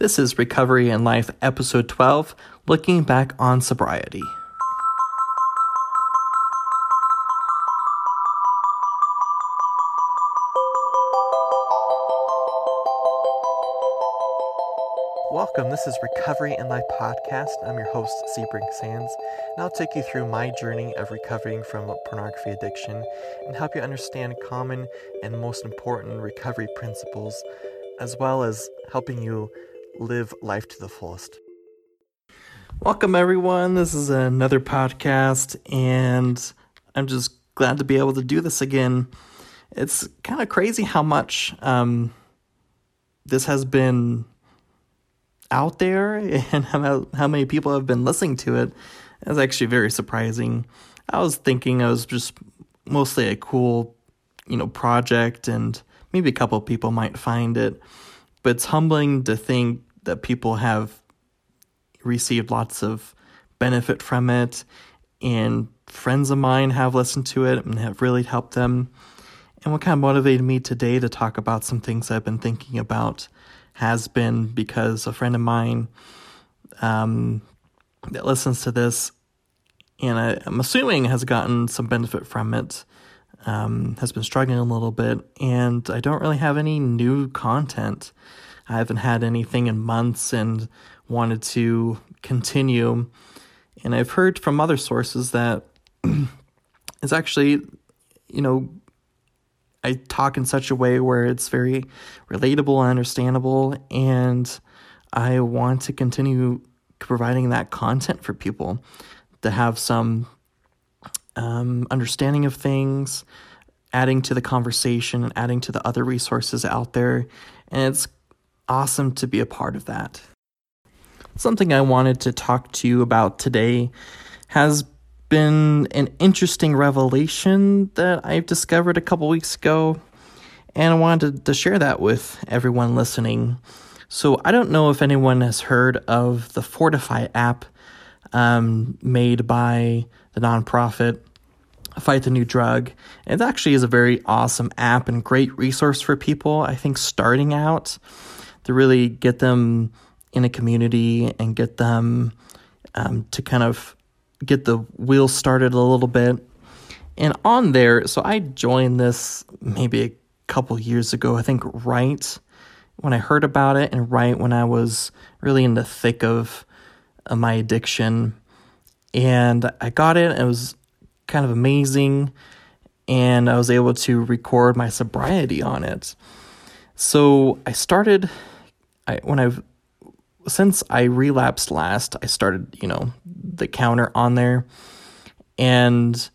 This is Recovery in Life, Episode 12 Looking Back on Sobriety. Welcome. This is Recovery in Life podcast. I'm your host, Sebring Sands, and I'll take you through my journey of recovering from pornography addiction and help you understand common and most important recovery principles, as well as helping you live life to the fullest. Welcome, everyone. This is another podcast, and I'm just glad to be able to do this again. It's kind of crazy how much um, this has been out there and how, how many people have been listening to it. it is actually very surprising. I was thinking it was just mostly a cool, you know, project and maybe a couple people might find it, but it's humbling to think that people have received lots of benefit from it and friends of mine have listened to it and have really helped them. And what kind of motivated me today to talk about some things I've been thinking about has been because a friend of mine um, that listens to this, and I, am assuming has gotten some benefit from it, um, has been struggling a little bit, and I don't really have any new content. I haven't had anything in months and wanted to continue. And I've heard from other sources that it's actually, you know, I talk in such a way where it's very relatable and understandable, and I want to continue providing that content for people to have some um, understanding of things, adding to the conversation, and adding to the other resources out there. And it's awesome to be a part of that. Something I wanted to talk to you about today has been an interesting revelation that I've discovered a couple weeks ago, and I wanted to share that with everyone listening. So, I don't know if anyone has heard of the Fortify app um, made by the nonprofit Fight the New Drug. It actually is a very awesome app and great resource for people, I think, starting out to really get them in a community and get them um, to kind of get the wheels started a little bit. And on there, so I joined this maybe a couple years ago, I think right when I heard about it and right when I was really in the thick of, of my addiction. And I got it, it was kind of amazing. And I was able to record my sobriety on it. So I started, I, when I've since I relapsed last, I started, you know, the counter on there. And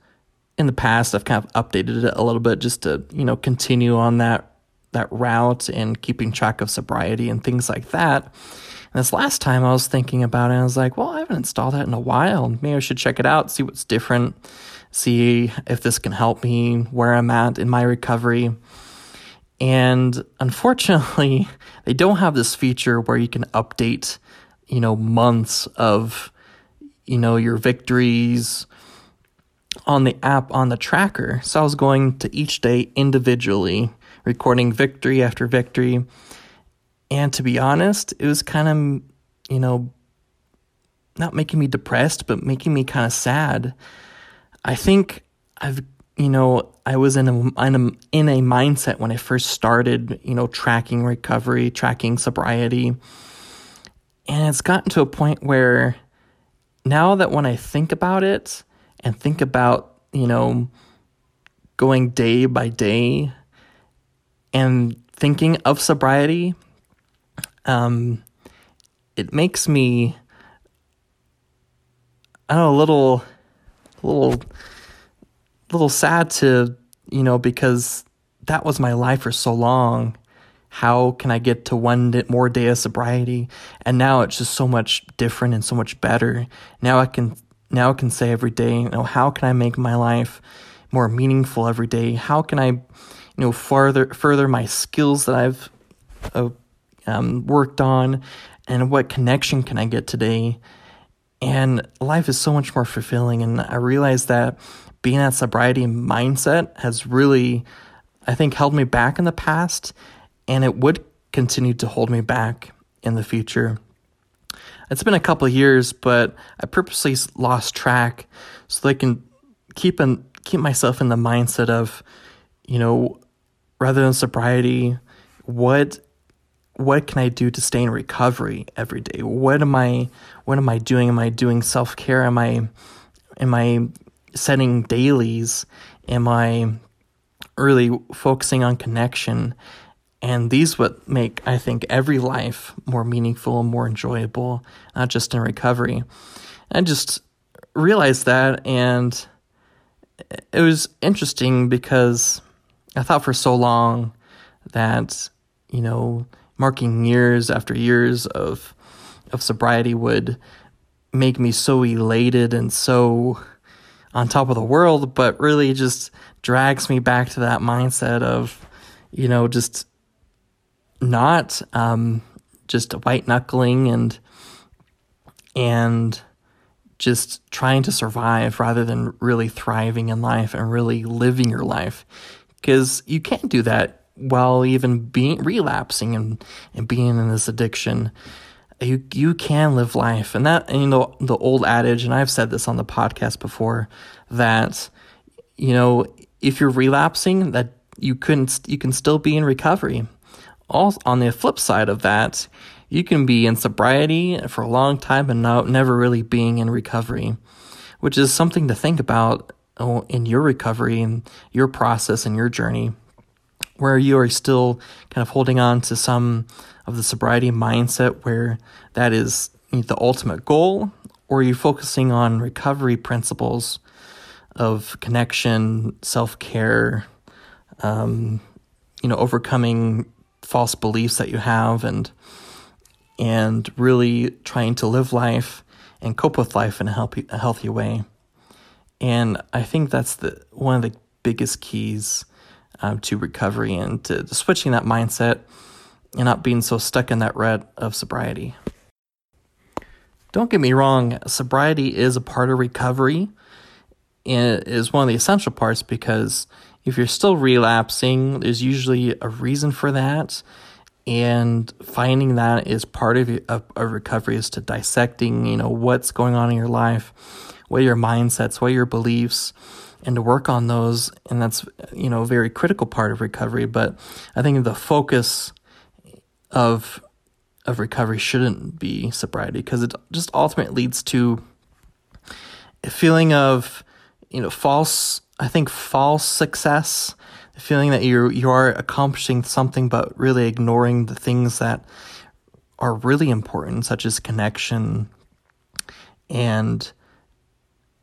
in the past, I've kind of updated it a little bit just to, you know, continue on that that route and keeping track of sobriety and things like that. And this last time I was thinking about it, I was like, well, I haven't installed that in a while. Maybe I should check it out, see what's different, see if this can help me where I'm at in my recovery. And unfortunately, they don't have this feature where you can update, you know, months of, you know, your victories on the app on the tracker. So I was going to each day individually, recording victory after victory. And to be honest, it was kind of, you know, not making me depressed, but making me kind of sad. I think I've you know, I was in a, in a in a mindset when I first started, you know, tracking recovery, tracking sobriety. And it's gotten to a point where now that when I think about it and think about, you know, going day by day and thinking of sobriety, um, it makes me I don't know, a little little little sad to, you know, because that was my life for so long. How can I get to one day, more day of sobriety? And now it's just so much different and so much better. Now I can now I can say every day, you know, how can I make my life more meaningful every day? How can I, you know, further further my skills that I've uh, um, worked on, and what connection can I get today? And life is so much more fulfilling. And I realize that being that sobriety mindset has really, I think, held me back in the past, and it would continue to hold me back in the future. It's been a couple years, but I purposely lost track so that I can keep and keep myself in the mindset of, you know, rather than sobriety, what what can I do to stay in recovery every day? What am I what am I doing? Am I doing self-care? Am I am I setting dailies? Am I really focusing on connection? And these would make I think every life more meaningful and more enjoyable, not just in recovery. And I just realized that and it was interesting because I thought for so long that, you know, marking years after years of of sobriety would make me so elated and so on top of the world, but really just drags me back to that mindset of, you know, just not um, just white knuckling and and just trying to survive rather than really thriving in life and really living your life. Because you can't do that while even being relapsing and, and being in this addiction you you can live life. And that and, you know the old adage and I've said this on the podcast before that you know if you're relapsing that you couldn't you can still be in recovery. All on the flip side of that you can be in sobriety for a long time and not, never really being in recovery which is something to think about oh, in your recovery and your process and your journey where you are still kind of holding on to some of the sobriety mindset where that is the ultimate goal, or are you focusing on recovery principles of connection, self care, um, you know, overcoming false beliefs that you have, and and really trying to live life and cope with life in a healthy, a healthy way. And I think that's the one of the biggest keys um, to recovery and to switching that mindset and not being so stuck in that rut of sobriety. Don't get me wrong, sobriety is a part of recovery and it is one of the essential parts because if you're still relapsing, there's usually a reason for that. And finding that is part of a, recovery is to dissecting, you know, what's going on in your life, what your mindsets, what your beliefs, and to work on those. And that's, you know, a very critical part of recovery. But I think the focus of of recovery shouldn't be sobriety because it just ultimately leads to a feeling of, you know, false, I think false success, the feeling that you you are accomplishing something but really ignoring the things that are really important, such as connection and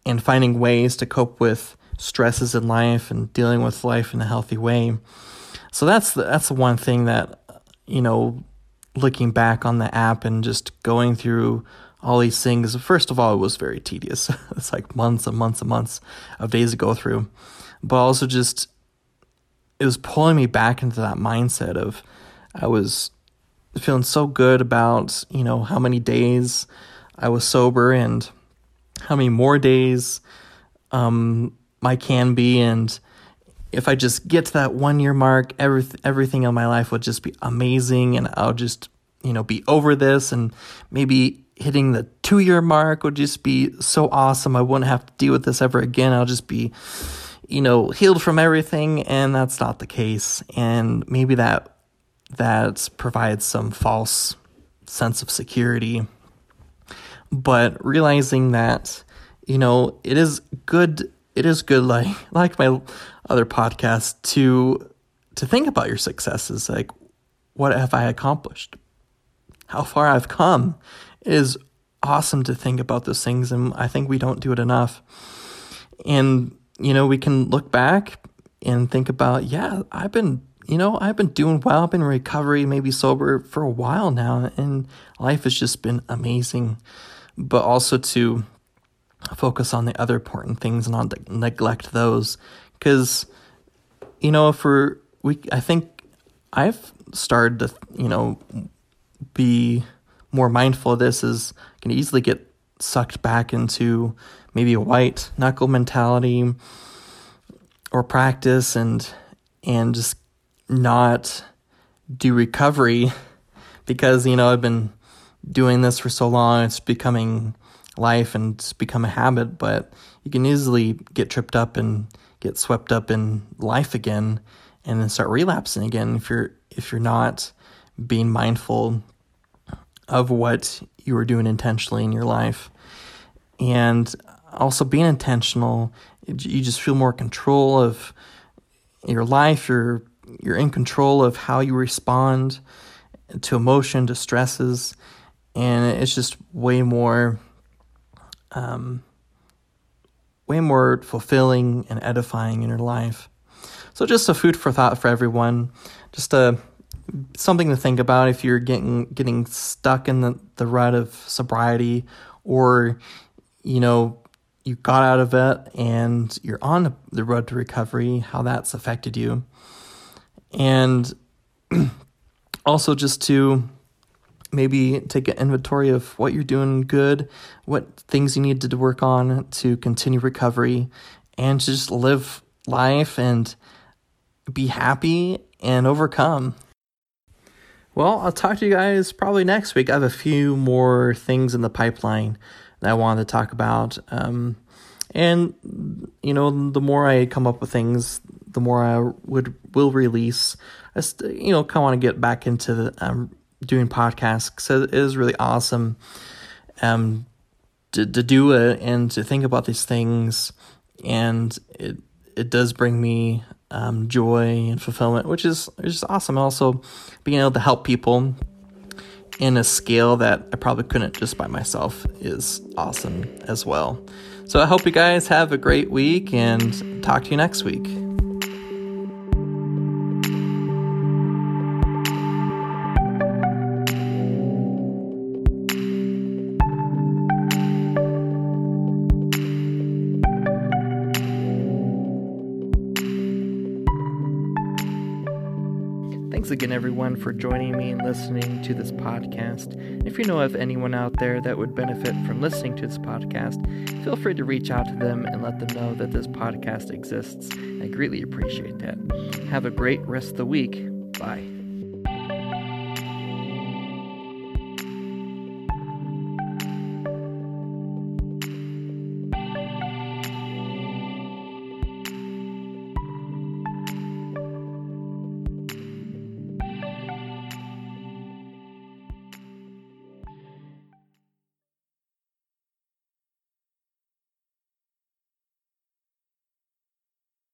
and finding ways to cope with stresses in life and dealing with life in a healthy way. So that's the, that's the one thing that you know, looking back on the app and just going through all these things. First of all, it was very tedious. it's like months and months and months of days to go through, but also just it was pulling me back into that mindset of I was feeling so good about you know how many days I was sober and how many more days um, I can be, and if I just get to that one year mark, every, everything in my life would just be amazing, and I'll just you know be over this, and maybe hitting the two year mark would just be so awesome. I wouldn't have to deal with this ever again. I'll just be you know healed from everything, and that's not the case. And maybe that that provides some false sense of security. But realizing that you know it is good it is good like like my other podcast to to think about your successes. Like what have i accomplished? How far i've come it is awesome to think about those things and i think we don't do it enough. And you know we can look back and think about yeah i've been you know i've been doing well i've been in recovery maybe sober for a while now and life has just been amazing. But also to focus on the other important things and not neglect those. Because you know if we're we i think i've started to you know be more mindful of this is can easily get sucked back into maybe a white knuckle mentality or practice and and just not do recovery because, you know, I've been doing this for so long, it's becoming life and it's become a habit, but you can easily get tripped up and get swept up in life again and then start relapsing again if you're if you're not being mindful of what you were doing intentionally in your life. And also being intentional, you just feel more control of your life. You're you're in control of how you respond to emotion, to stresses, and it's just way more, um, way more fulfilling and edifying in your life. So just a food for thought for everyone. Just a something to think about if you're getting getting stuck in the, the rut of sobriety or you know you got out of it and you're on the road to recovery how that's affected you and also just to maybe take an inventory of what you're doing good what things you need to work on to continue recovery and to just live life and be happy and overcome well, I'll talk to you guys probably next week. I have a few more things in the pipeline that I wanted to talk about. Um, and you know, the more I come up with things, the more I would will release. I st- you know, kind of want to get back into the, um, doing podcasts So it is really awesome um, to to do it and to think about these things, and it it does bring me um, joy and fulfillment, which is which is awesome. Also, being able to help people in a scale that I probably couldn't just by myself is awesome as well. So I hope you guys have a great week and talk to you next week. Again, everyone, for joining me and listening to this podcast. If you know of anyone out there that would benefit from listening to this podcast, feel free to reach out to them and let them know that this podcast exists. I greatly appreciate that. Have a great rest of the week. Bye.